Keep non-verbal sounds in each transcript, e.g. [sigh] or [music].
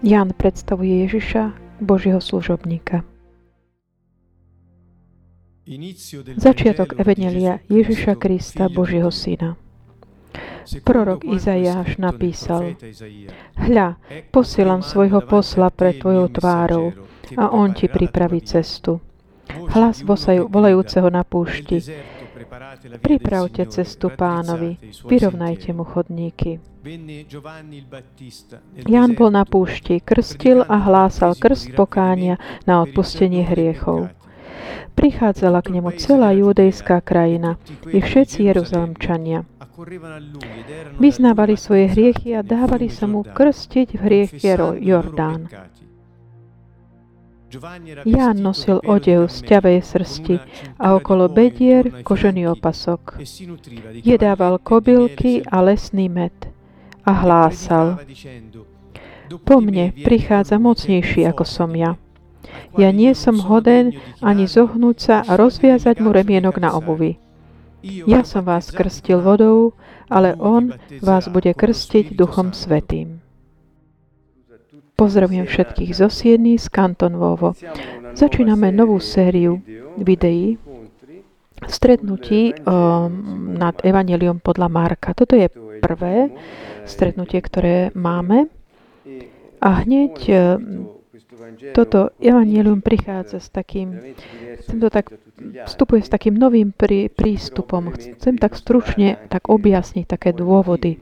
Jan predstavuje Ježiša, Božieho služobníka. Začiatok Evangelia Ježiša Krista, Božieho syna. Prorok Izaiáš napísal, Hľa, posielam svojho posla pred tvojou tvárou a on ti pripraví cestu. Hlas volajúceho na púšti. Pripravte cestu pánovi, vyrovnajte mu chodníky. Ján bol na púšti, krstil a hlásal krst pokánia na odpustenie hriechov. Prichádzala k nemu celá judejská krajina i všetci Jeruzalemčania. Vyznávali svoje hriechy a dávali sa mu krstiť v hriech Jordán. Ján nosil odev z ťavej srsti a okolo bedier kožený opasok. Jedával kobylky a lesný med a hlásal Po mne prichádza mocnejší ako som ja. Ja nie som hoden ani zohnúť sa a rozviazať mu remienok na obuvi. Ja som vás krstil vodou, ale on vás bude krstiť Duchom Svetým. Pozdravujem všetkých zo Siedny z Kanton Vovo. Začíname novú sériu videí stretnutí um, nad Evangelium podľa Marka. Toto je prvé stretnutie, ktoré máme. A hneď toto evanelium prichádza s takým, chcem to tak, vstupuje s takým novým prí, prístupom. Chcem tak stručne tak objasniť také dôvody,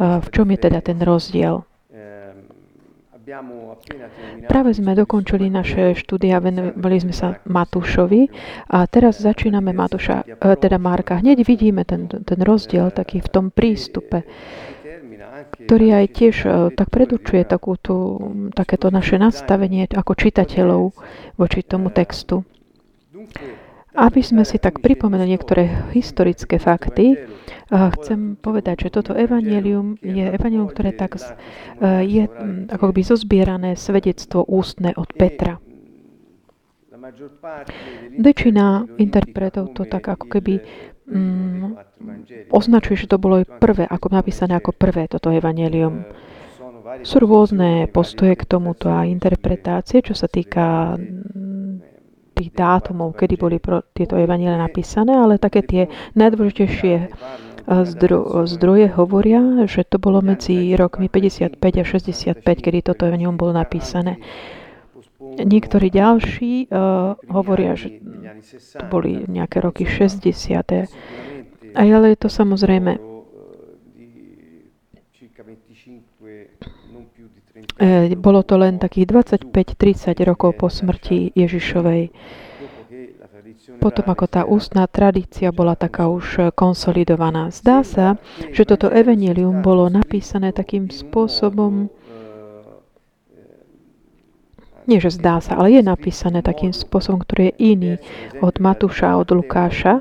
v čom je teda ten rozdiel. Práve sme dokončili naše štúdia, venovali sme sa Matúšovi a teraz začíname Matúša, e, teda Marka. Hneď vidíme ten, ten rozdiel taký v tom prístupe ktorý aj tiež tak predurčuje takúto, takéto naše nastavenie ako čitateľov voči tomu textu. Aby sme si tak pripomenuli niektoré historické fakty, chcem povedať, že toto evanelium je evanelium, ktoré tak je ako by zozbierané svedectvo ústne od Petra. Väčšina interpretov to tak ako keby mm, označuje, že to bolo prvé, ako napísané ako prvé toto evanelium. Sú rôzne postoje k tomuto a interpretácie, čo sa týka tých dátumov, kedy boli pro tieto evaníle napísané, ale také tie najdôležitejšie eh, zdro, zdroje hovoria, že to bolo medzi rokmi 55 a 65, kedy toto evanium bolo napísané. Niektorí ďalší uh, hovoria, že to boli nejaké roky 60. A ale je to samozrejme bolo to len takých 25-30 rokov po smrti Ježišovej. Potom ako tá ústná tradícia bola taká už konsolidovaná. Zdá sa, že toto evanelium bolo napísané takým spôsobom, nie že zdá sa, ale je napísané takým spôsobom, ktorý je iný od Matúša a od Lukáša,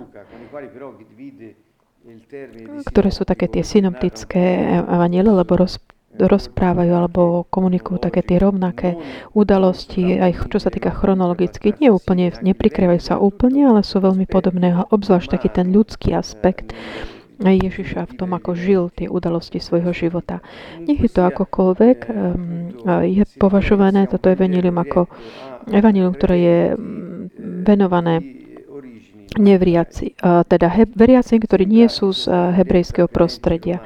ktoré sú také tie synoptické evaniele, lebo roz, rozprávajú alebo komunikujú také tie rovnaké udalosti, aj čo sa týka chronologicky, nie úplne, neprikrývajú sa úplne, ale sú veľmi podobné, obzvlášť taký ten ľudský aspekt Ježiša v tom, ako žil tie udalosti svojho života. Nech je to akokoľvek, je považované toto evanilium ako evanilium, ktoré je venované nevriaci, teda he, veriaci, ktorí nie sú z hebrejského prostredia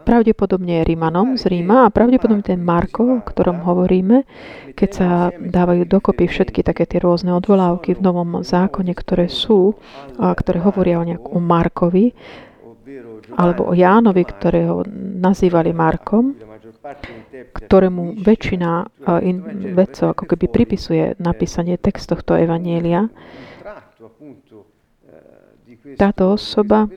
pravdepodobne je Rímanom z Ríma a pravdepodobne ten Marko, o ktorom hovoríme, keď sa dávajú dokopy všetky také tie rôzne odvolávky v Novom zákone, ktoré sú, ktoré hovoria o, nejak, Markovi, alebo o Jánovi, ktorého nazývali Markom, ktorému väčšina vedcov ako keby pripisuje napísanie text tohto evanielia. Táto osoba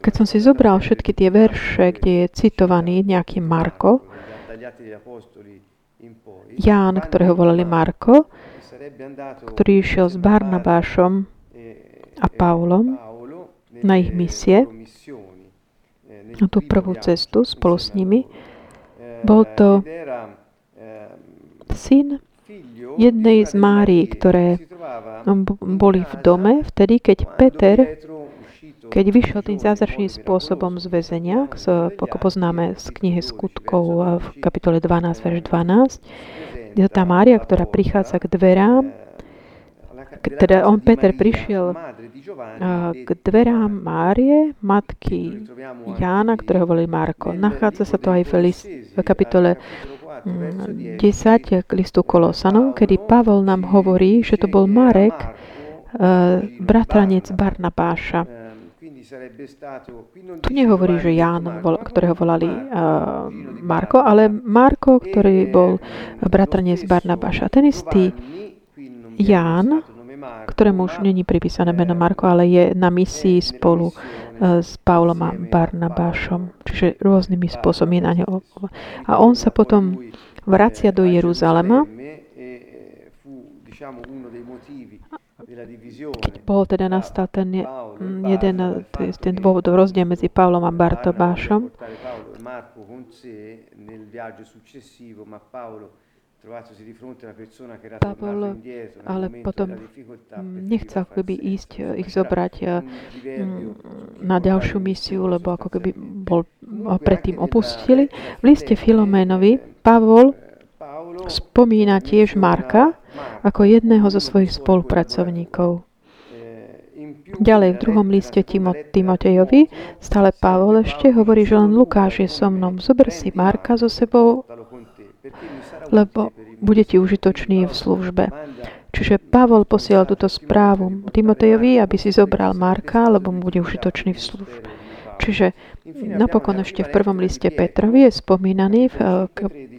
keď som si zobral všetky tie verše, kde je citovaný nejaký Marko, Ján, ktorého volali Marko, ktorý išiel s Barnabášom a Paulom na ich misie, na tú prvú cestu spolu s nimi. Bol to syn jednej z Márií, ktoré boli v dome vtedy, keď Peter keď vyšiel tým zázračným spôsobom z väzenia, ako poznáme z knihy skutkov v kapitole 12, verš 12, je to tá Mária, ktorá prichádza k dverám, teda on, Peter, prišiel k dverám Márie, matky Jána, ktorého volí Marko. Nachádza sa to aj v, list, v kapitole 10 mm, k listu Kolosanom, kedy Pavol nám hovorí, že to bol Marek, bratranec Barnabáša. Tu nehovorí, že Ján, ktorého volali Marko, ale Marko, ktorý bol bratranec Barnabáša. Ten istý Ján, ktorému už není pripísané meno Marko, ale je na misii spolu uh, s Paulom a Barnabášom. Čiže rôznymi spôsobmi na ňo. A on sa potom vracia do Jeruzalema keď bol teda nastal ten jeden, ten dôvod rozdiel medzi Pavlom a Bartobášom, Pavol ale potom nechcel ako keby ísť, ich zobrať na ďalšiu misiu, lebo ako keby bol predtým opustili. V liste Filoménovi Pavol spomína tiež Marka ako jedného zo svojich spolupracovníkov. Ďalej v druhom liste Timo, Timotejovi stále Pavol ešte hovorí, že len Lukáš je so mnou. Zober si Marka so sebou, lebo bude ti užitočný v službe. Čiže Pavol posielal túto správu Timotejovi, aby si zobral Marka, lebo mu bude užitočný v službe. Čiže napokon ešte v prvom liste Petrovi je spomínaný v,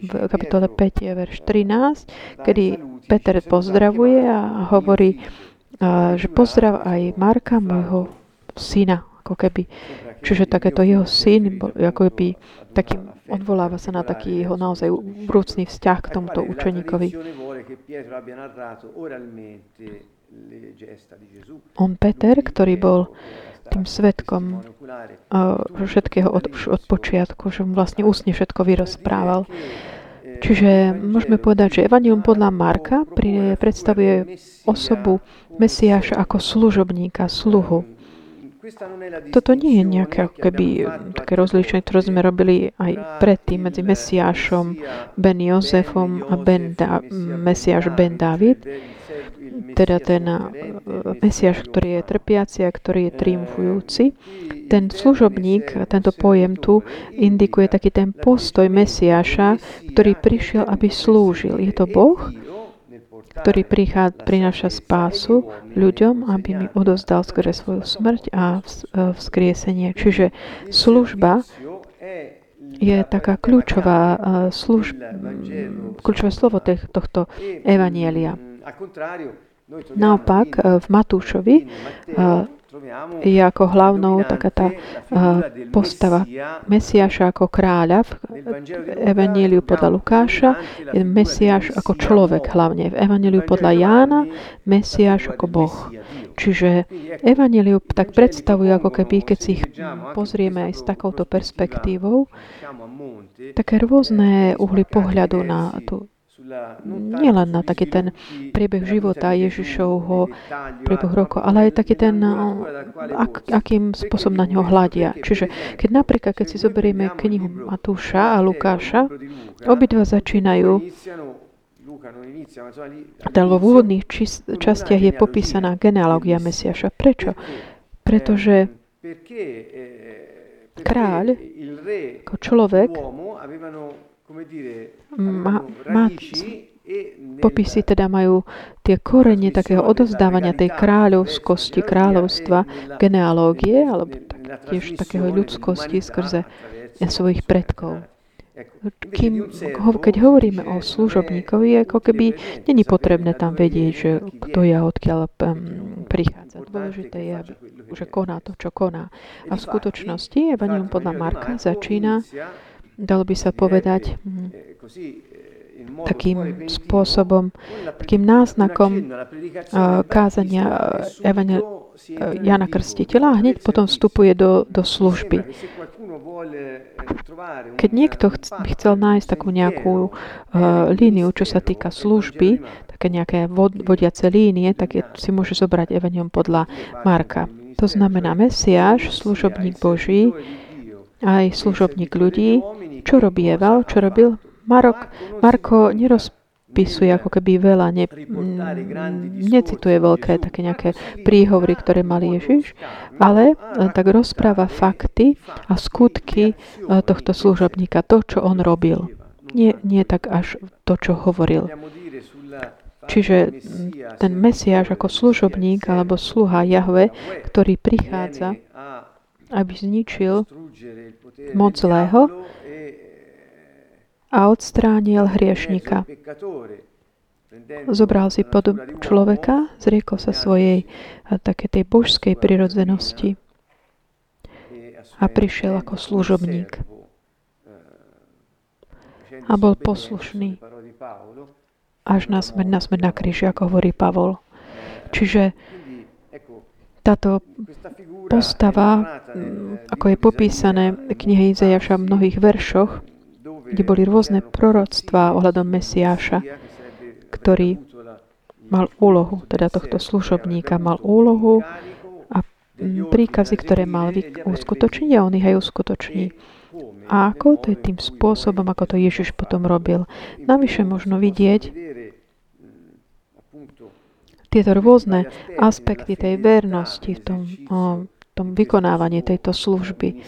v kapitole 5, verš 13, kedy Peter pozdravuje a hovorí, že pozdrav aj Marka, môjho syna, ako keby. Čiže takéto jeho syn, ako keby taký, odvoláva sa na taký jeho naozaj vrúcný vzťah k tomuto učeníkovi. On Peter, ktorý bol tým svetkom všetkého od, od počiatku, že mu vlastne úsne všetko vyrozprával. Čiže môžeme povedať, že Evangelium podľa Marka predstavuje osobu Mesiáša ako služobníka, sluhu. Toto nie je nejaké keby také rozlíšenie, ktoré sme robili aj predtým medzi Mesiášom Ben Jozefom a ben da- Mesiáš Ben David teda ten eh, Mesiaš, ktorý je trpiaci a ktorý je triumfujúci. Ten služobník, tento pojem tu indikuje taký ten postoj Mesiaša, ktorý prišiel, aby slúžil. Je to Boh, ktorý prináša spásu ľuďom, aby mi odozdal skôr svoju smrť a eh, vzkriesenie. Čiže služba je taká kľúčová eh, služba, kľúčové slovo tohto evanielia. Naopak eh, v Matúšovi je ako hlavnou taká tá eh, postava Mesiáša ako kráľa v Evangeliu podľa Lukáša, je Mesiáš ako človek hlavne. V Evangeliu podľa Jána Mesiáš ako Boh. Čiže Evangeliu tak predstavuje ako keby, keď si ich pozrieme aj s takouto perspektívou, také rôzne uhly pohľadu na tú nielen na taký ten priebeh života Ježišovho, priebeh roku, ale aj taký ten, no, ak, akým spôsobom na ňo hľadia. Čiže keď napríklad, keď si zoberieme knihu Matúša a Lukáša, obidva začínajú teda v úvodných častiach je popísaná genealógia Mesiaša. Prečo? Pretože kráľ ako človek má, má, popisy teda majú tie korene takého odovzdávania tej kráľovskosti, kráľovstva, genealógie, alebo tiež takého ľudskosti skrze svojich predkov. Kým, keď hovoríme o služobníkovi, ako keby není potrebné tam vedieť, že kto je odkiaľ prichádza. Dôležité je, že koná to, čo koná. A v skutočnosti Evangelium podľa Marka začína dalo by sa povedať, takým spôsobom, takým náznakom kázania Evangel Jana Krstiteľa a hneď potom vstupuje do, do služby. Keď niekto by chcel nájsť takú nejakú uh, líniu, čo sa týka služby, také nejaké vod, vodiace línie, tak je, si môže zobrať Evangelium podľa Marka. To znamená, Mesiáš, služobník Boží, aj služobník ľudí, čo robí Eval, čo robil Marok, Marko nerozpisuje ako keby veľa, ne, necituje veľké také nejaké príhovory, ktoré mal Ježiš, ale tak rozpráva fakty a skutky tohto služobníka, to, čo on robil. Nie, nie tak až to, čo hovoril. Čiže ten Mesiáš ako služobník alebo sluha Jahve, ktorý prichádza, aby zničil moc zlého a odstránil hriešnika. Zobral si podob človeka, zriekol sa svojej také tej božskej prirodzenosti a prišiel ako služobník a bol poslušný až na smrť, na smrť na kríži, ako hovorí Pavol. Čiže táto postava, ako je popísané v knihe Izajaša v mnohých veršoch, kde boli rôzne proroctvá ohľadom Mesiáša, ktorý mal úlohu, teda tohto služobníka, mal úlohu a príkazy, ktoré mal uskutočniť a on ich aj uskutoční. A ako? To je tým spôsobom, ako to Ježiš potom robil. Navyše možno vidieť tieto rôzne aspekty tej vernosti v tom, o, tom vykonávaní tejto služby.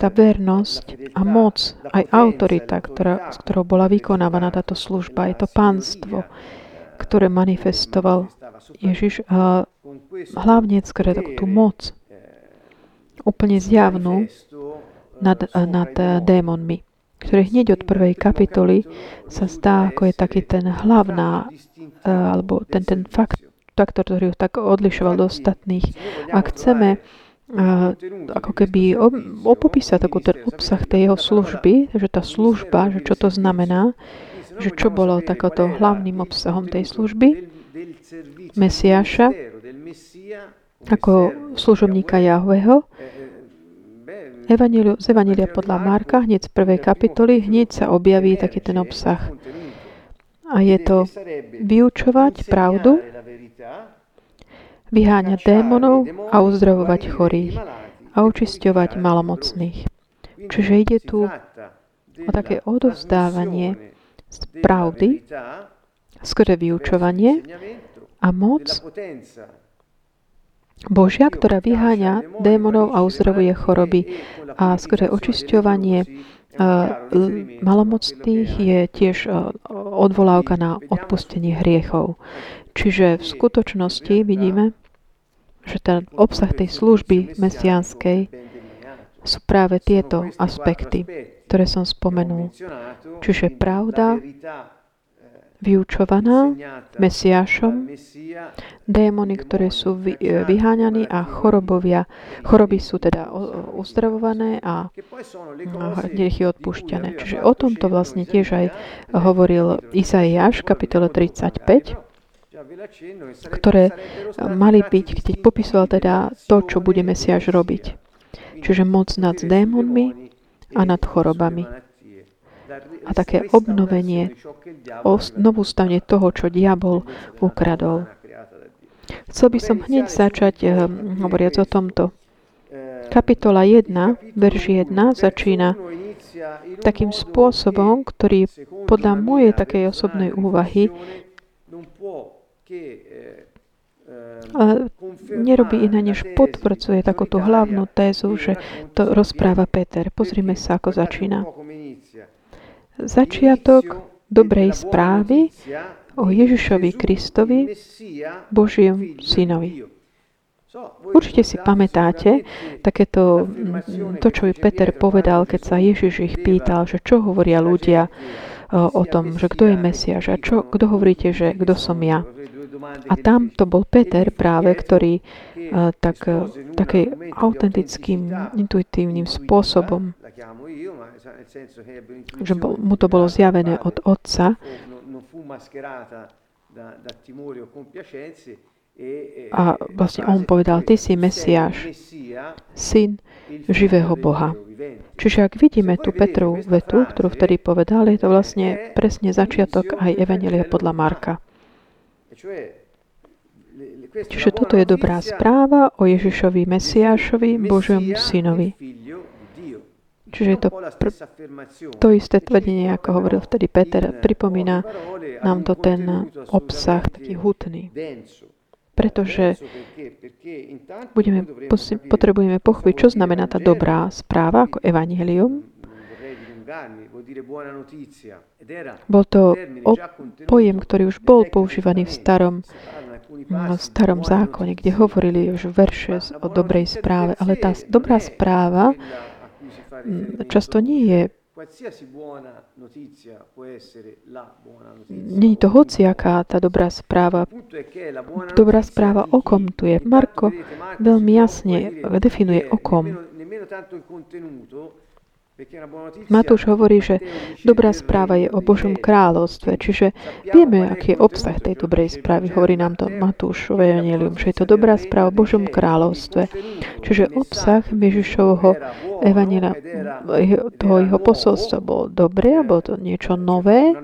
Tá vernosť a moc, aj autorita, ktorá, s ktorou bola vykonávaná táto služba, je to pánstvo, ktoré manifestoval Ježiš, a hlavne skrze takú tú moc, úplne zjavnú, nad, nad eh, démonmi, ktoré hneď od prvej kapitoly sa zdá, ako je taký ten hlavná, eh, alebo ten, ten fakt, faktor, ktorý ho tak odlišoval do ostatných. Ak chceme uh, ako keby opopísať takú ten obsah tej jeho služby, že tá služba, že čo to znamená, že čo bolo takoto hlavným obsahom tej služby, Mesiáša, ako služobníka Jahveho, Evangeliu, z Evangelia podľa Marka, hneď z prvej kapitoly, hneď sa objaví taký ten obsah. A je to vyučovať pravdu, vyháňať démonov a uzdravovať chorých a očisťovať malomocných. Čiže ide tu o také odovzdávanie z pravdy, skore vyučovanie a moc Božia, ktorá vyháňa démonov a uzdravuje choroby. A skôr očisťovanie malomocných je tiež odvolávka na odpustenie hriechov. Čiže v skutočnosti vidíme, že ten obsah tej služby mesiánskej sú práve tieto aspekty, ktoré som spomenul. Čiže pravda, vyučovaná Mesiášom, démony, ktoré sú vy, e, vyháňaní a chorobovia, choroby sú teda uzdravované a nech je odpúšťané. Čiže o tomto vlastne tiež aj hovoril Izaiáš, kapitole 35, ktoré mali byť, keď popisoval teda to, čo bude Mesiáš robiť. Čiže moc nad démonmi a nad chorobami a také obnovenie, novú stane toho, čo diabol ukradol. Chcel by som hneď začať uh, hovoriac o tomto. Kapitola 1, verš 1 začína takým spôsobom, ktorý podľa mojej takej osobnej úvahy ale nerobí iné, než potvrdzuje takúto hlavnú tézu, že to rozpráva Peter. Pozrime sa, ako začína začiatok dobrej správy o Ježišovi Kristovi, Božiem synovi. Určite si pamätáte takéto, mm, to, čo Peter povedal, keď sa Ježiš ich pýtal, že čo hovoria ľudia o tom, že kto je Mesiaš a čo, kto hovoríte, že kto som ja. A tam to bol Peter práve, ktorý tak, takým autentickým, intuitívnym spôsobom. že mu to bolo zjavené od Otca. a vlastne on povedal, ty si Mesiáš, syn živého Boha. Čiže ak vidíme tú Petrovú vetu, ktorú vtedy povedal, je to vlastne presne začiatok aj Evangelia podľa Marka. Čiže toto je dobrá správa o Ježišovi Mesiášovi, Božom synovi. Čiže je to pr- to isté tvrdenie, ako hovoril vtedy Peter. Pripomína nám to ten obsah, taký hutný. Pretože budeme, potrebujeme pochopiť, čo znamená tá dobrá správa ako evanelium. Bol to pojem, ktorý už bol používaný v starom, v starom zákone, kde hovorili už verše o dobrej správe. Ale tá dobrá správa často nie je Není to hociaká tá dobrá správa. Dobrá správa o kom tu je. Marko veľmi jasne definuje o kom. Matúš hovorí, že dobrá správa je o Božom kráľovstve, čiže vieme, aký je obsah tej dobrej správy. Hovorí nám to Matúš v Evangelium, že je to dobrá správa o Božom kráľovstve. Čiže obsah Ježišovho Evangelia, toho jeho posolstva bol dobré, bolo to niečo nové.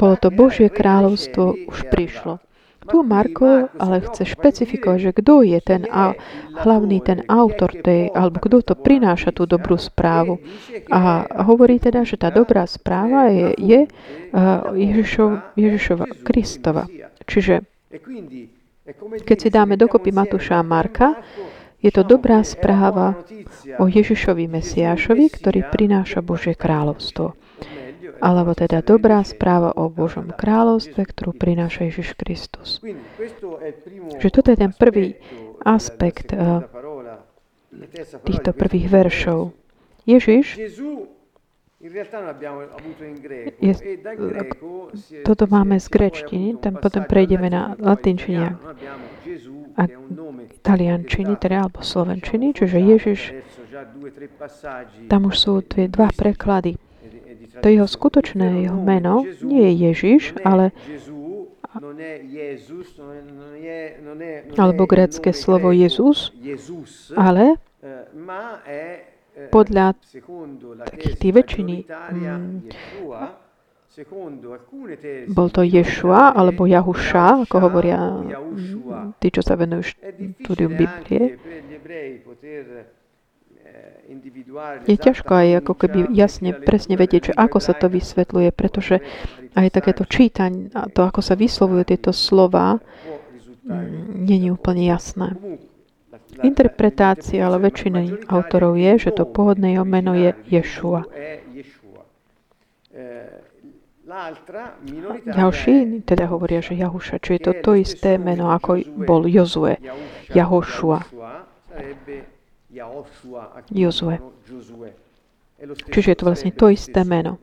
Bolo to Božie kráľovstvo, už prišlo. Tu Marko ale chce špecifikovať, že kto je ten a, hlavný ten autor tej, alebo kto to prináša tú dobrú správu. A hovorí teda, že tá dobrá správa je, je Ježišov, Ježišova Kristova. Čiže keď si dáme dokopy Matúša a Marka, je to dobrá správa o Ježišovi Mesiášovi, ktorý prináša Božie kráľovstvo alebo teda dobrá správa o Božom kráľovstve, ktorú prináša Ježiš Kristus. Že toto je ten prvý aspekt uh, týchto prvých veršov. Ježiš je, toto máme z grečtiny, tam potom prejdeme na latinčine a taliančiny, teda alebo slovenčiny, čiže Ježiš, tam už sú tie dva preklady to jeho skutočné jeho meno nie je Ježiš, ale alebo grecké slovo Jezus, ale podľa takých tých väčšiny mm, bol to Ješua alebo Jahuša, ako hovoria mm, tí, čo sa venujú štúdiu Biblie. Je ťažko aj ako keby jasne, presne vedieť, že ako sa to vysvetľuje, pretože aj takéto čítanie, to ako sa vyslovujú tieto slova, mm, nie je úplne jasné. Interpretácia ale väčšiny autorov je, že to pôvodné jeho meno je Ješua. Ďalší teda hovoria, že Jahuša, čiže je to to isté meno, ako bol Jozue, Jahošua. Jozue. Čiže je to vlastne to isté meno.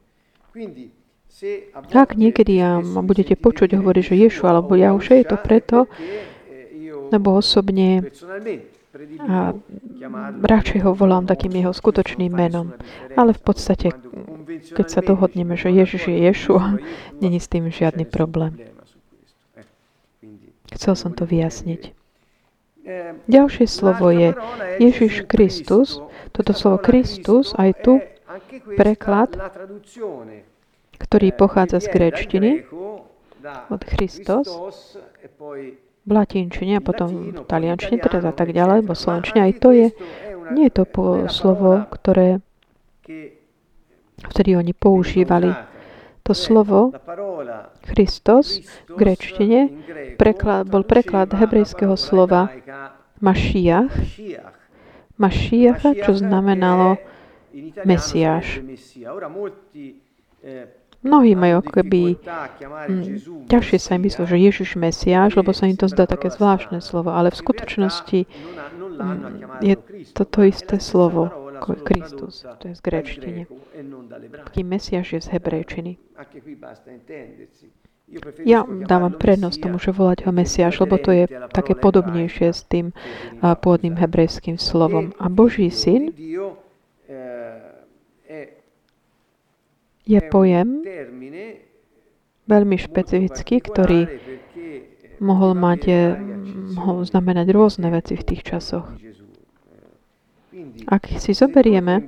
Ak niekedy ja budete počuť hovoriť, že Ješu alebo Jahuše, je to preto, lebo osobne a radšej ho volám takým jeho skutočným menom. Ale v podstate, keď sa dohodneme, že Ježiš je Ješu, [laughs] není s tým žiadny problém. Chcel som to vyjasniť. Ďalšie slovo je Ježiš Kristus. Toto slovo Kristus, aj tu preklad, ktorý pochádza z gréčtiny, od Christos, v latinčine a potom v taliančine, teda a tak ďalej, bo slovenčine, aj to je, nie je to po slovo, ktoré vtedy oni používali. To slovo Christos v grečtine preklad, bol preklad hebrejského slova Mašiach. Mašiach, čo znamenalo Mesiáš. Mnohí majú ako keby hm, ťažšie sa im myslú, že Ježiš Mesiáš, lebo sa im to zdá také zvláštne slovo, ale v skutočnosti hm, je to to isté slovo. Kristus, to je z gréčtiny. Kým Mesiáš je z hebrejčiny. Ja dávam prednosť tomu, že volať ho Mesiáš, lebo to je také podobnejšie s tým pôvodným hebrejským slovom. A Boží syn je pojem veľmi špecifický, ktorý mohol mať, mohol znamenať rôzne veci v tých časoch. Ak si zoberieme,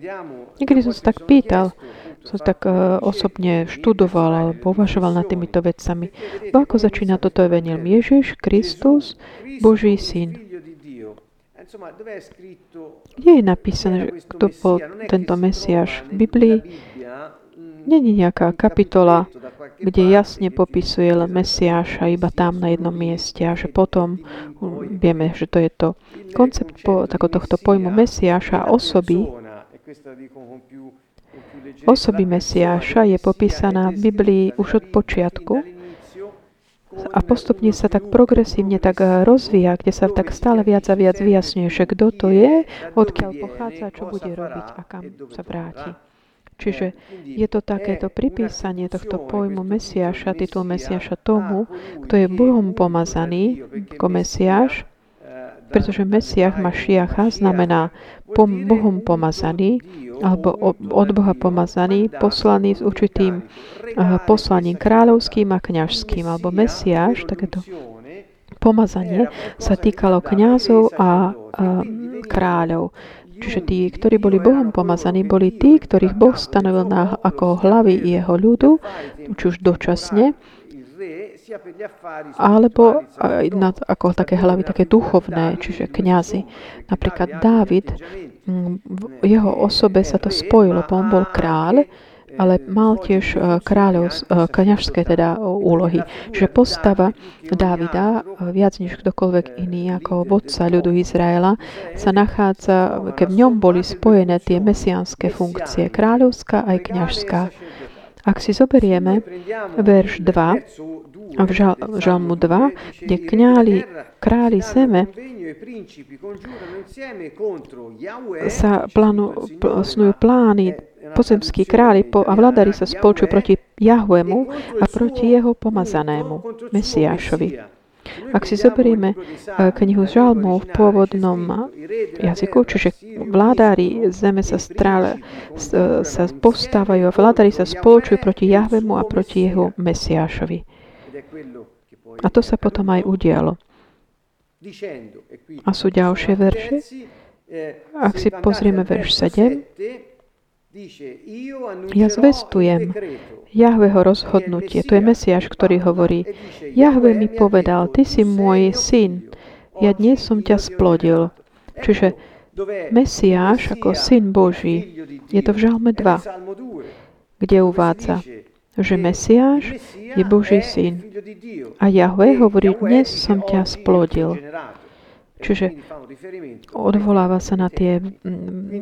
niekedy som sa tak pýtal, som tak uh, osobne študoval alebo uvažoval nad týmito vecami. Bo ako začína toto evanilium? Ježiš, Kristus, Boží syn. Kde je napísané, kto bol tento Mesiáš v Biblii? Není nejaká kapitola, kde jasne popisuje len Mesiáša iba tam na jednom mieste a že potom vieme, že to je to. Koncept po, tako tohto pojmu Mesiáša osoby osoby Mesiáša je popísaná v Biblii už od počiatku a postupne sa tak progresívne tak rozvíja, kde sa tak stále viac a viac vyjasňuje, že kto to je, odkiaľ pochádza, čo bude robiť a kam sa vráti. Čiže je to takéto pripísanie tohto pojmu Mesiáša, titul Mesiáša tomu, kto je Bohom pomazaný ako Mesiáš, pretože Mesiach Mašiacha znamená pom- Bohom pomazaný, alebo od Boha pomazaný, poslaný s určitým uh, poslaním kráľovským a kňažským, alebo Mesiáš, takéto pomazanie sa týkalo kňazov a, a kráľov. Čiže tí, ktorí boli Bohom pomazaní, boli tí, ktorých Boh stanovil na, ako hlavy jeho ľudu, či už dočasne, alebo na, ako také hlavy, také duchovné, čiže kňazi. Napríklad Dávid, v jeho osobe sa to spojilo, on bol kráľ, ale mal tiež e, kráľov, e, kňažské teda úlohy. Že postava Dávida, e, viac než kdokoľvek iný ako vodca ľudu Izraela, sa nachádza, keď v ňom boli spojené tie mesiánske funkcie, kráľovská aj kňažská. Ak si zoberieme verš 2 v Žalmu 2, kde kňáli, králi zeme sa plánu, snujú plány pozemskí králi po, a vladári sa spolčujú proti Jahvemu a proti jeho pomazanému, Mesiášovi. Ak si zoberieme eh, knihu Žalmov v pôvodnom jazyku, čiže vládári zeme sa, strále, sa postávajú a vládári sa spoločujú proti Jahvemu a proti jeho Mesiášovi. A to sa potom aj udialo. A sú ďalšie verše. Ak si pozrieme verš 7, ja zvestujem Jahveho rozhodnutie. To je Mesiáš, ktorý hovorí, Jahve mi povedal, ty si môj syn, ja dnes som ťa splodil. Čiže Mesiáš ako syn Boží, je to v Žalme 2, kde uvádza, že Mesiáš je Boží syn. A Jahve hovorí, dnes som ťa splodil. Čiže odvoláva sa na tie,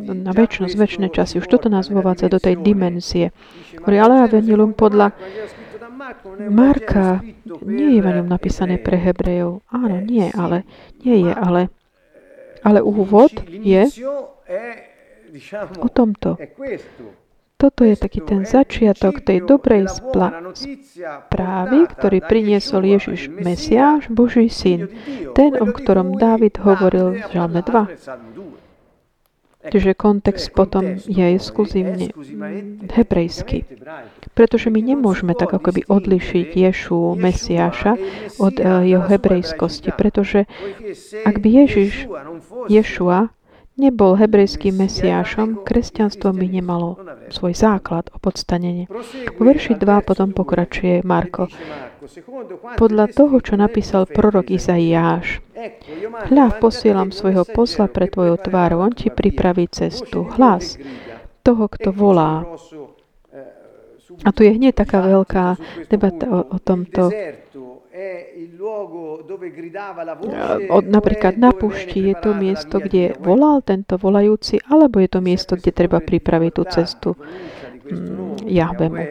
na väčšnosť, väčšie časy. Už toto nás vovádza do tej dimenzie. Hovorí, ale Evangelium podľa Marka nie je Evangelium napísané pre Hebrejov. Áno, nie, ale nie je, ale, ale úvod je o tomto. Toto je taký ten začiatok tej dobrej správy, ktorý priniesol Ježiš Mesiáš, Boží syn. Ten, o ktorom Dávid hovoril v Žalme 2. Čiže kontext potom je exkluzívne hebrejský. Pretože my nemôžeme tak akoby odlišiť Ješu, Mesiáša od uh, jeho hebrejskosti. Pretože ak by Ježiš, Ješua, nebol hebrejským mesiášom, kresťanstvo by nemalo svoj základ, opodstanenie. Po verši 2 potom pokračuje Marko. Podľa toho, čo napísal prorok Izaiáš, hľa, posielam svojho posla pre tvojou tvárou, on ti pripraví cestu. Hlas toho, kto volá. A tu je hneď taká veľká debata o, o tomto napríklad na pušti je to miesto, kde volal tento volajúci, alebo je to miesto, kde treba pripraviť tú cestu mm, Jahvemu.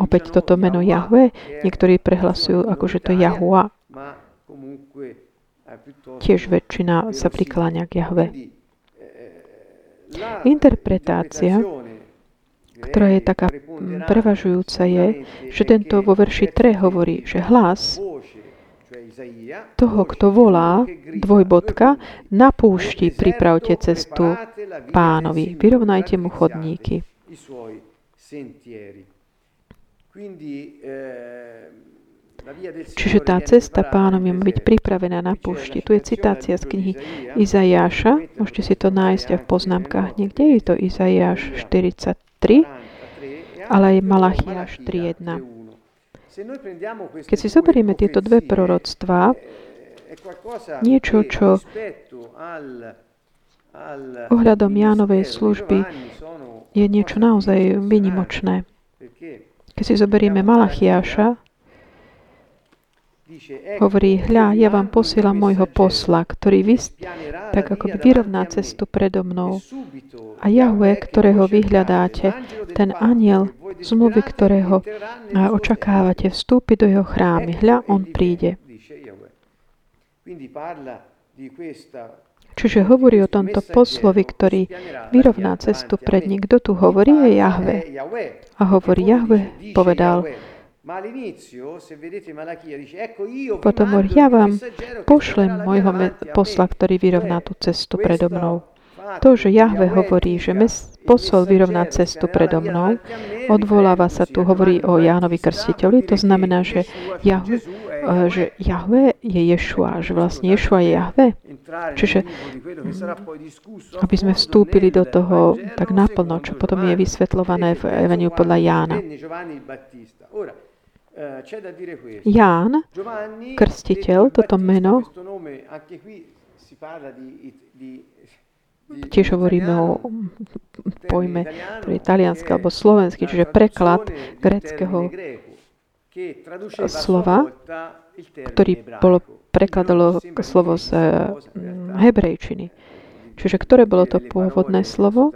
Opäť toto meno Jahve, niektorí prehlasujú, ako že to Jahua. Tiež väčšina sa prikláňa k Jahve. Interpretácia ktorá je taká prevažujúca, je, že tento vo verši 3 hovorí, že hlas toho, kto volá, dvojbodka, na púšti pripravte cestu pánovi, vyrovnajte mu chodníky. Čiže tá cesta pánom je byť pripravená na púšti. Tu je citácia z knihy Izajáša. Môžete si to nájsť aj v poznámkach niekde. Je to Izajáš 40, 3, ale aj Malachiáš 3.1. Keď si zoberieme tieto dve proroctvá, niečo, čo ohľadom Jánovej služby je niečo naozaj vynimočné. Keď si zoberieme Malachiáša, hovorí, hľa, ja vám posielam môjho posla, ktorý vy, tak ako by vyrovná cestu predo mnou. A Jahve, ktorého vyhľadáte, ten aniel zmluvy, ktorého očakávate, vstúpi do jeho chrámy. Hľa, on príde. Čiže hovorí o tomto poslovi, ktorý vyrovná cestu pred ním. Kto tu hovorí, je Jahve. A hovorí, Jahve povedal, potom hovorí, ja vám pošlem môjho posla, ktorý vyrovná tú cestu predo mnou. To, že Jahve hovorí, že mes, posol vyrovná cestu predo mnou, odvoláva sa tu, hovorí o Jánovi Krstiteľi, to znamená, že Jahve, že Jahve je Ješua, že vlastne Ješua je Jahve. Čiže aby sme vstúpili do toho tak naplno, čo potom je vysvetľované v Eveniu podľa Jána. Ján, krstiteľ, toto meno, tiež hovoríme o pojme, ktorý je talianský alebo slovenský, čiže preklad greckého slova, ktorý bolo, prekladalo slovo z hebrejčiny. Čiže ktoré bolo to pôvodné slovo?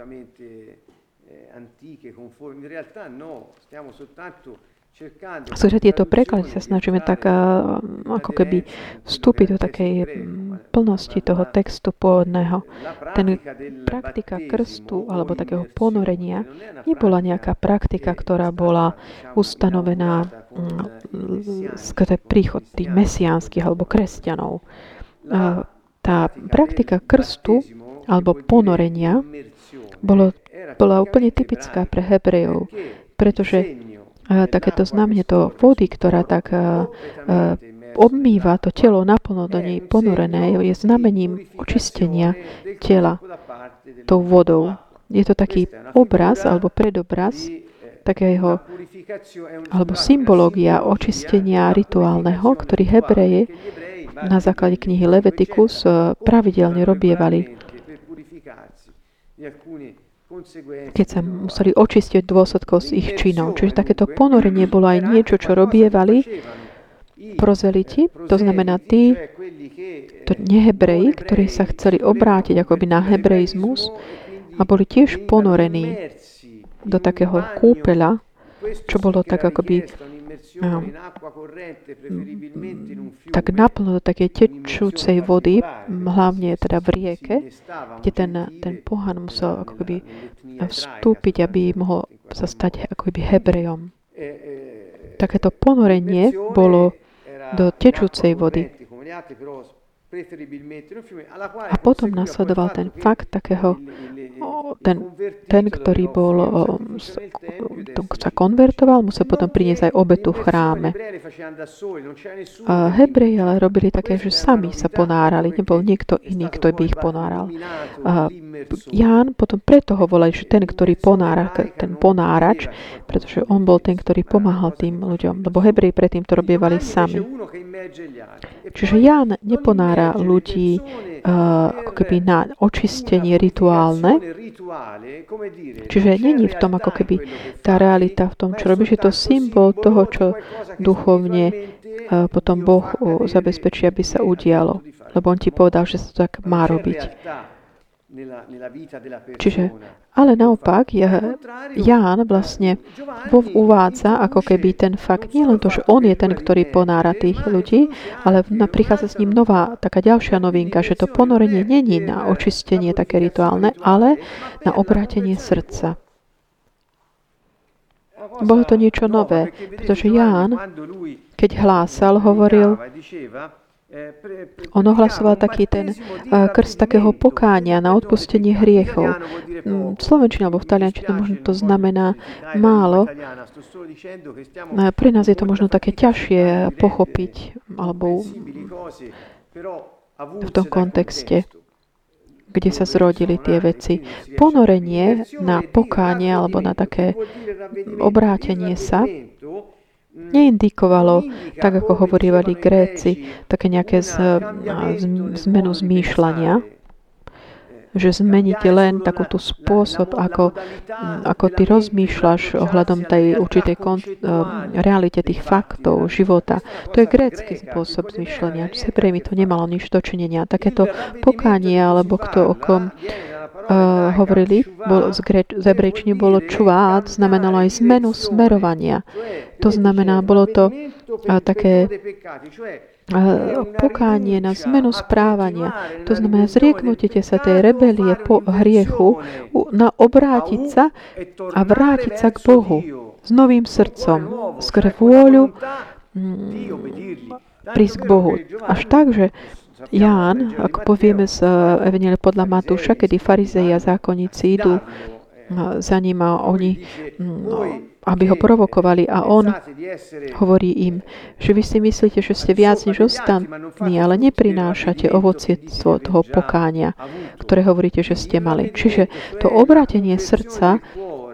Skôr tieto preklady sa snažíme tak ako keby vstúpiť do takej plnosti toho textu pôvodného. Ten praktika krstu alebo takého ponorenia nebola nejaká praktika, ktorá bola ustanovená skrze príchod tých mesiánskych alebo kresťanov. Tá praktika krstu alebo ponorenia bolo, bola úplne typická pre Hebrejov, pretože takéto znamenie to vody, ktorá tak obmýva to telo naplno do nej ponorené, je znamením očistenia tela tou vodou. Je to taký obraz alebo predobraz takého, alebo symbológia očistenia rituálneho, ktorý Hebreje na základe knihy Levitikus pravidelne robievali keď sa museli očistiť dôsledkov z ich činov. Čiže takéto ponorenie bolo aj niečo, čo robievali prozeliti, to znamená tí to nehebreji, ktorí sa chceli obrátiť akoby na hebrejizmus a boli tiež ponorení do takého kúpeľa, čo bolo tak akoby tak naplno do takej tečúcej vody, hlavne teda v rieke, kde ten, ten pohan musel ako keby vstúpiť, aby mohol sa stať ako keby Hebrejom. Takéto ponorenie bolo do tečúcej vody. A potom nasledoval ten fakt takého, ten, ten ktorý bol, sa konvertoval, musel potom priniesť aj obetu v chráme. Hebreji ale robili také, že sami sa ponárali, nebol niekto iný, kto by ich ponáral. Ján potom preto ho volali, že ten, ktorý ponára, ten ponárač, pretože on bol ten, ktorý pomáhal tým ľuďom, lebo Hebreji predtým to robievali sami. Čiže Ján neponára ľudí uh, ako keby na očistenie rituálne. Čiže není v tom ako keby tá realita v tom, čo robíš, je to symbol toho, čo duchovne uh, potom Boh uh, zabezpečí, aby sa udialo. Lebo on ti povedal, že sa to tak má robiť. Čiže, ale naopak, Ján vlastne uvádza ako keby ten fakt, nie len to, že on je ten, ktorý ponára tých ľudí, ale prichádza s ním nová, taká ďalšia novinka, že to ponorenie není na očistenie také rituálne, ale na obrátenie srdca. Bolo to niečo nové, pretože Ján, keď hlásal, hovoril, on ohlasoval taký ten krst takého pokánia na odpustenie hriechov. V Slovenčine alebo v Taliančine možno to znamená málo. Pre nás je to možno také ťažšie pochopiť alebo v tom kontexte. kde sa zrodili tie veci. Ponorenie na pokánie alebo na také obrátenie sa neindikovalo, tak ako hovorívali Gréci, také nejaké z, z, zmenu zmýšľania, že zmeníte len takúto spôsob, ako, ako ty rozmýšľaš ohľadom tej určitej kon, realite tých faktov života. To je grécky spôsob zmýšľania. S mi to nemalo nič dočinenia. Takéto pokánie, alebo kto o kom uh, hovorili, bol, z, greč, z hebrejčiny bolo čuvát, znamenalo aj zmenu smerovania. To znamená, bolo to uh, také pokánie, na zmenu správania. To znamená zrieknutite sa tej rebelie po hriechu, na obrátiť sa a vrátiť sa k Bohu s novým srdcom, skôr vôľu mm, prísť k Bohu. Až tak, že Ján, ako povieme z Evangelia podľa Matúša, kedy farizei a zákonníci idú za ním a oni mm, aby ho provokovali a on hovorí im, že vy si myslíte, že ste viac než ostatní, ale neprinášate ovocie toho pokáňa, ktoré hovoríte, že ste mali. Čiže to obratenie srdca,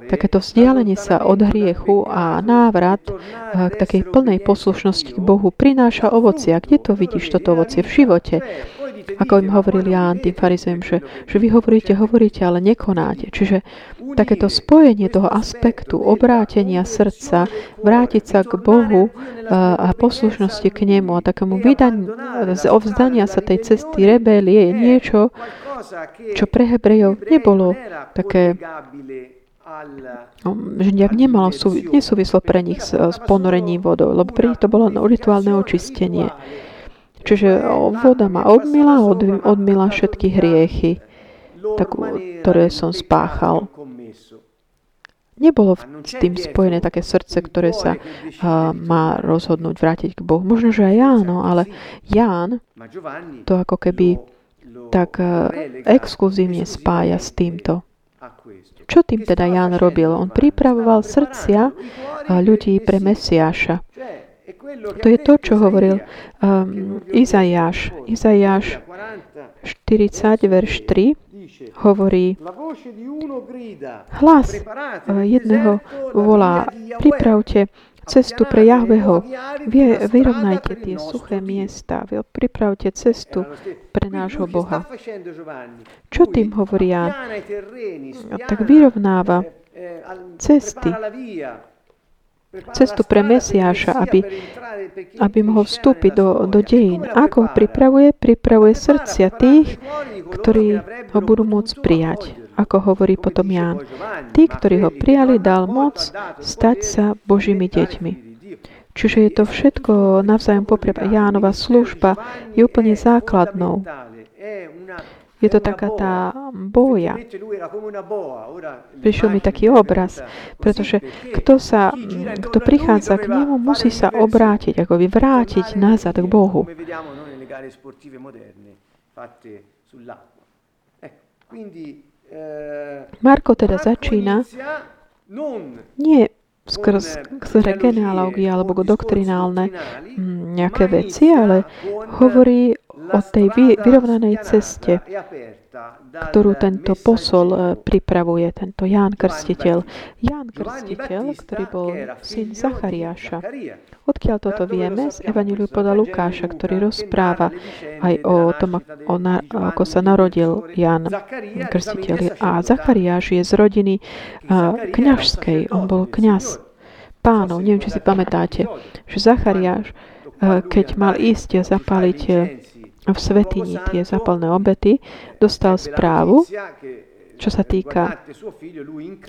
takéto vzdialenie sa od hriechu a návrat eh, k takej plnej poslušnosti k Bohu prináša ovocia. Kde to vidíš, toto ovocie v živote? Ako im hovoril Ján tým farizejom, že, že vy hovoríte, hovoríte, ale nekonáte. Čiže takéto spojenie toho aspektu obrátenia srdca, vrátiť sa k Bohu a poslušnosti k Nemu a takému vydaniu, ovzdania sa tej cesty rebélie je niečo, čo pre Hebrejov nebolo také no, nejak nemalo, nesúvislo pre nich s, s ponorením vodou, lebo pre nich to bolo rituálne očistenie. Čiže voda ma odmila, od, odmila všetky hriechy, tak, ktoré som spáchal. Nebolo s tým spojené také srdce, ktoré sa uh, má rozhodnúť vrátiť k Bohu. Možno, že aj áno, ale Ján to ako keby tak exkluzívne spája s týmto. Čo tým teda Ján robil? On pripravoval srdcia ľudí pre Mesiáša. To je to, čo hovoril um, Izajáš. Izajáš 40, verš 3 hovorí, hlas jedného volá, pripravte cestu pre Jahveho, vy, vyrovnajte tie suché miesta, pripravte cestu pre nášho Boha. Čo tým hovorí Ján? Tak vyrovnáva cesty cestu pre Mesiáša, aby, aby mohol vstúpiť do, do dejín. Ako ho pripravuje? Pripravuje srdcia tých, ktorí ho budú môcť prijať. Ako hovorí potom Ján. Tí, ktorí ho prijali, dal moc stať sa Božími deťmi. Čiže je to všetko navzájom popreba. Jánova služba je úplne základnou. Je to taká tá boja. Prišiel mi taký obraz, pretože kto, sa, kto prichádza k nemu, musí sa obrátiť, ako vyvrátiť nazad k Bohu. Marko teda začína. Nie skrz, skrz genealógie alebo doktrinálne mm, nejaké veci, ale hovorí o tej vyrovnanej ceste, ktorú tento posol e, pripravuje, tento Ján Krstiteľ. Ján Krstiteľ, ktorý bol syn Zachariáša. Odkiaľ toto vieme? Z Evangeliu podľa Lukáša, ktorý rozpráva aj o tom, ako sa narodil Ján Krstiteľ. A Zachariáš je z rodiny uh, kňažskej. On bol kňaz pánov. Neviem, či si pamätáte, že Zachariáš, uh, keď mal ísť a zapáliť v svetini tie zapalné obety, dostal správu, čo sa týka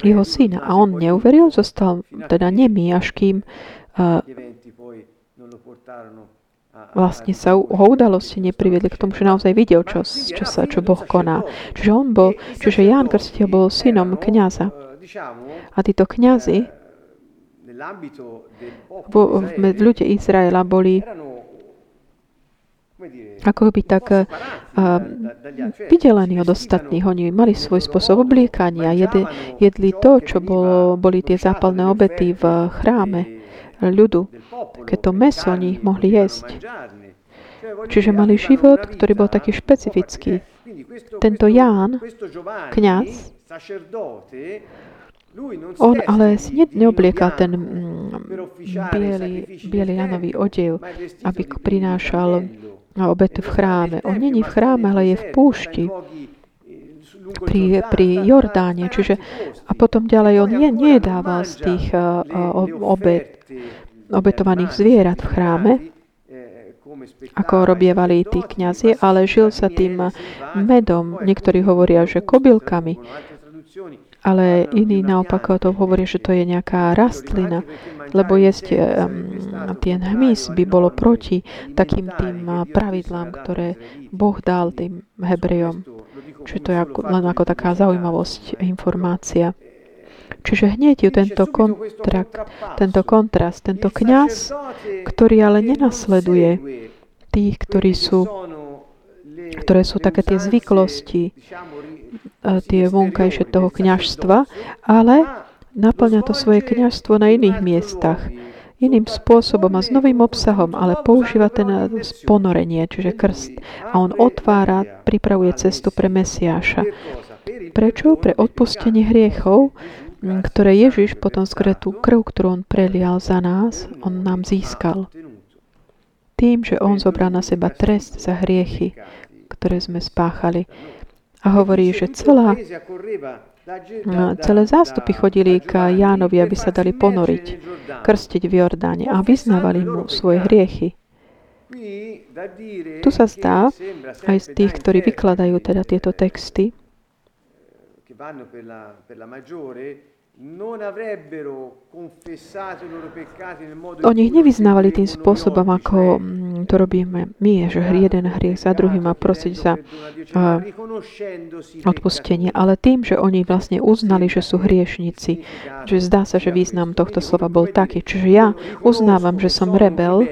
jeho syna. A on neuveril, zostal teda nemý, až kým uh, vlastne sa ho udalosti nepriviedli k tomu, že naozaj videl, čo, čo, sa, čo Boh koná. Čiže on bol, čiže Ján Krstiteľ bol synom kniaza. A títo kňazi v, v ľudia Izraela boli ako by tak uh, vydelení od ostatných. Oni mali svoj spôsob obliekania, jedli, jedli to, čo bolo, boli tie zápalné obety v chráme ľudu. Keď to meso oni mohli jesť. Čiže mali život, ktorý bol taký špecifický. tento Ján, kniaz, on ale si ne, neobliekal ten mm, biely, biely Janový odev, aby prinášal obetu v chráme. On není v chráme, ale je v púšti pri, pri Jordáne. Čiže, a potom ďalej on nie, nedával z tých uh, obet, obetovaných zvierat v chráme, ako robievali tí kňazi, ale žil sa tým medom. Niektorí hovoria, že kobylkami ale iní naopak to hovoria, že to je nejaká rastlina, lebo jesť um, ten hmyz by bolo proti takým tým pravidlám, ktoré Boh dal tým Hebrejom. Čiže to je ako, len ako taká zaujímavosť, informácia. Čiže hneď ju tento, kontrakt, tento kontrast, tento kňaz, ktorý ale nenasleduje tých, ktorí sú, ktoré sú také tie zvyklosti, tie vonkajšie toho kňažstva, ale naplňa to svoje kňažstvo na iných miestach iným spôsobom a s novým obsahom, ale používa ten ponorenie, čiže krst. A on otvára, pripravuje cestu pre Mesiáša. Prečo? Pre odpustenie hriechov, ktoré Ježiš potom skôr tú krv, ktorú on prelial za nás, on nám získal. Tým, že on zobral na seba trest za hriechy, ktoré sme spáchali a hovorí, že celá, no, celé zástupy chodili k Jánovi, aby sa dali ponoriť, krstiť v Jordáne a vyznávali mu svoje hriechy. Tu sa zdá, aj z tých, ktorí vykladajú teda tieto texty, oni ich nevyznávali tým spôsobom, ako mm, to robíme my, že jeden hriech za druhým a prosiť za uh, odpustenie, ale tým, že oni vlastne uznali, že sú hriešnici. Že zdá sa, že význam tohto slova bol taký. Čiže ja uznávam, že som rebel,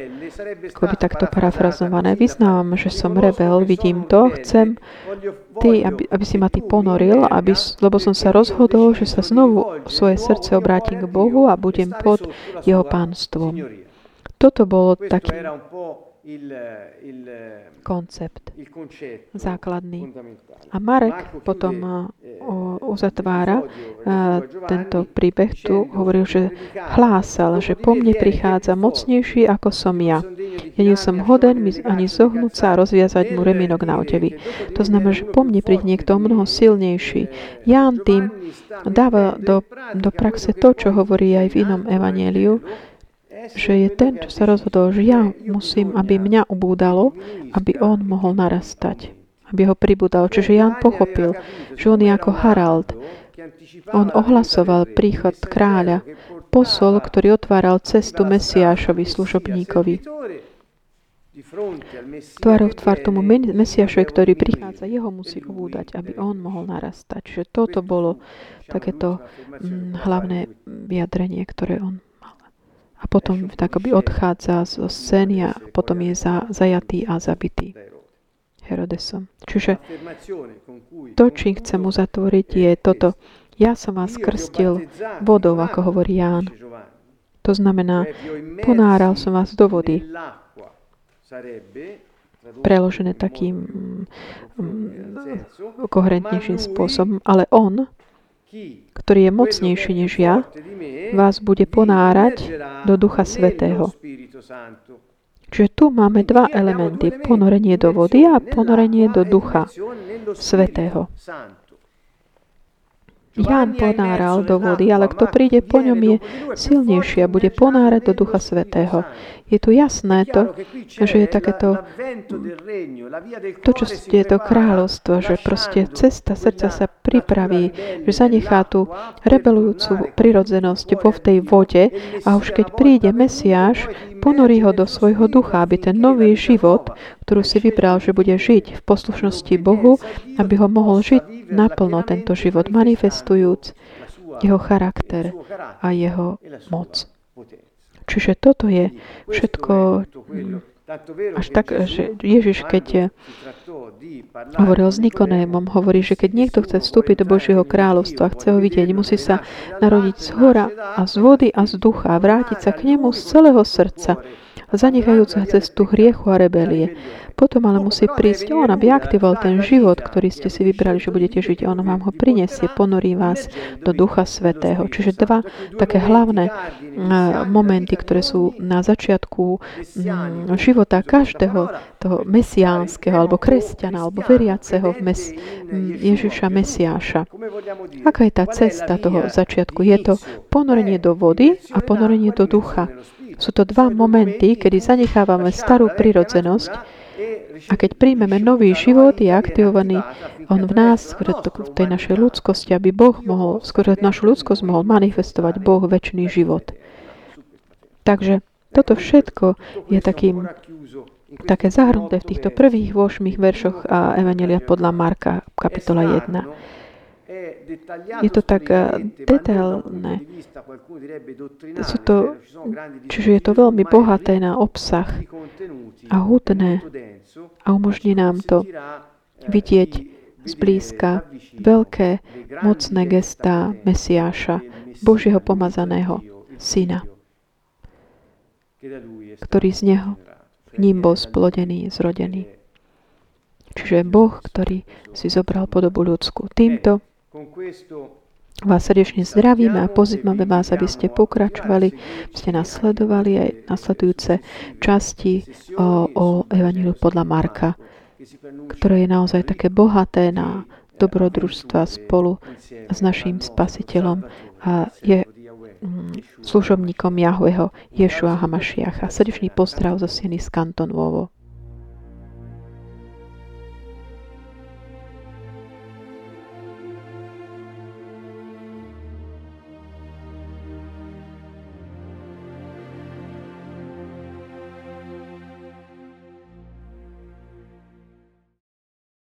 ako by takto parafrazované. Vyznávam, že som rebel, vidím to, chcem ty, aby, aby si ma ty ponoril, aby, lebo som sa rozhodol, že sa znovu svoje srdce obrátim k Bohu a budem pod jeho pánstvom. Toto bolo taký koncept základný. A Marek potom uzatvára tento príbeh tu, hovoril, že hlásal, že po mne prichádza mocnejší ako som ja. Ja nie som hoden ani zohnúť sa a rozviazať mu reminok na odevi. To znamená, že po mne príde niekto mnoho silnejší. Ján tým dáva do, do praxe to, čo hovorí aj v inom evanieliu, že je ten, čo sa rozhodol, že ja musím, aby mňa ubúdalo, aby on mohol narastať, aby ho pribúdal. Čiže Jan pochopil, že on je ako Harald. On ohlasoval príchod kráľa, posol, ktorý otváral cestu Mesiášovi, služobníkovi. Tvárov tvár tomu Mesiašovi, ktorý prichádza, jeho musí ubúdať, aby on mohol narastať. Čiže toto bolo takéto hm, hlavné vyjadrenie, ktoré on a potom tak by odchádza zo scény a potom je za, zajatý a zabitý Herodesom. Čiže to, čím chcem uzatvoriť, je toto. Ja som vás krstil vodou, ako hovorí Ján. To znamená, ponáral som vás do vody. Preložené takým mm, koherentnejším spôsobom. Ale on, ktorý je mocnejší než ja, vás bude ponárať do Ducha Svetého. Čiže tu máme dva elementy. Ponorenie do vody a ponorenie do Ducha Svetého. Ján ponáral do vody, ale kto príde po ňom je silnejší a bude ponárať do Ducha Svetého. Je tu jasné to, že je takéto to, čo je to kráľovstvo, že proste cesta srdca sa pripraví, že zanechá tú rebelujúcu prirodzenosť vo v tej vode a už keď príde Mesiáš, ponorí ho do svojho ducha, aby ten nový život, ktorú si vybral, že bude žiť v poslušnosti Bohu, aby ho mohol žiť naplno tento život, manifestujúc jeho charakter a jeho moc. Čiže toto je všetko až tak, že Ježiš, keď hovoril s Nikonémom, hovorí, že keď niekto chce vstúpiť do Božieho kráľovstva a chce ho vidieť, musí sa narodiť z hora a z vody a z ducha a vrátiť sa k nemu z celého srdca zanechajúc cestu hriechu a rebelie. Potom ale musí prísť On, aby aktivoval ten život, ktorý ste si vybrali, že budete žiť. On vám ho prinesie, ponorí vás do Ducha Svetého. Čiže dva také hlavné momenty, ktoré sú na začiatku života každého toho mesiánskeho, alebo kresťana, alebo veriaceho v mes, Ježiša Mesiáša. Aká je tá cesta toho začiatku? Je to ponorenie do vody a ponorenie do ducha. Sú to dva momenty, kedy zanechávame starú prirodzenosť a keď príjmeme nový život, je aktivovaný on v nás, v tej našej ľudskosti, aby Boh mohol, skôr našu ľudskosť mohol manifestovať Boh väčší život. Takže toto všetko je takým, také zahrnuté v týchto prvých 8 veršoch a Evangelia podľa Marka, kapitola 1. Je to tak eh, detailné. Sú to, čiže je to veľmi bohaté na obsah a hutné a umožní nám to vidieť zblízka veľké, mocné gestá Mesiáša, Božieho pomazaného syna, ktorý z neho ním bol splodený, zrodený. Čiže Boh, ktorý si zobral podobu ľudskú. Týmto Vás srdečne zdravíme a pozývame vás, aby ste pokračovali, ste nasledovali aj nasledujúce časti o, o Evangeliu podľa Marka, ktoré je naozaj také bohaté na dobrodružstva spolu s našim spasiteľom a je mm, služobníkom Jahveho Ješua Hamašiacha. Srdečný pozdrav zo Sieny z Kanton Vovo.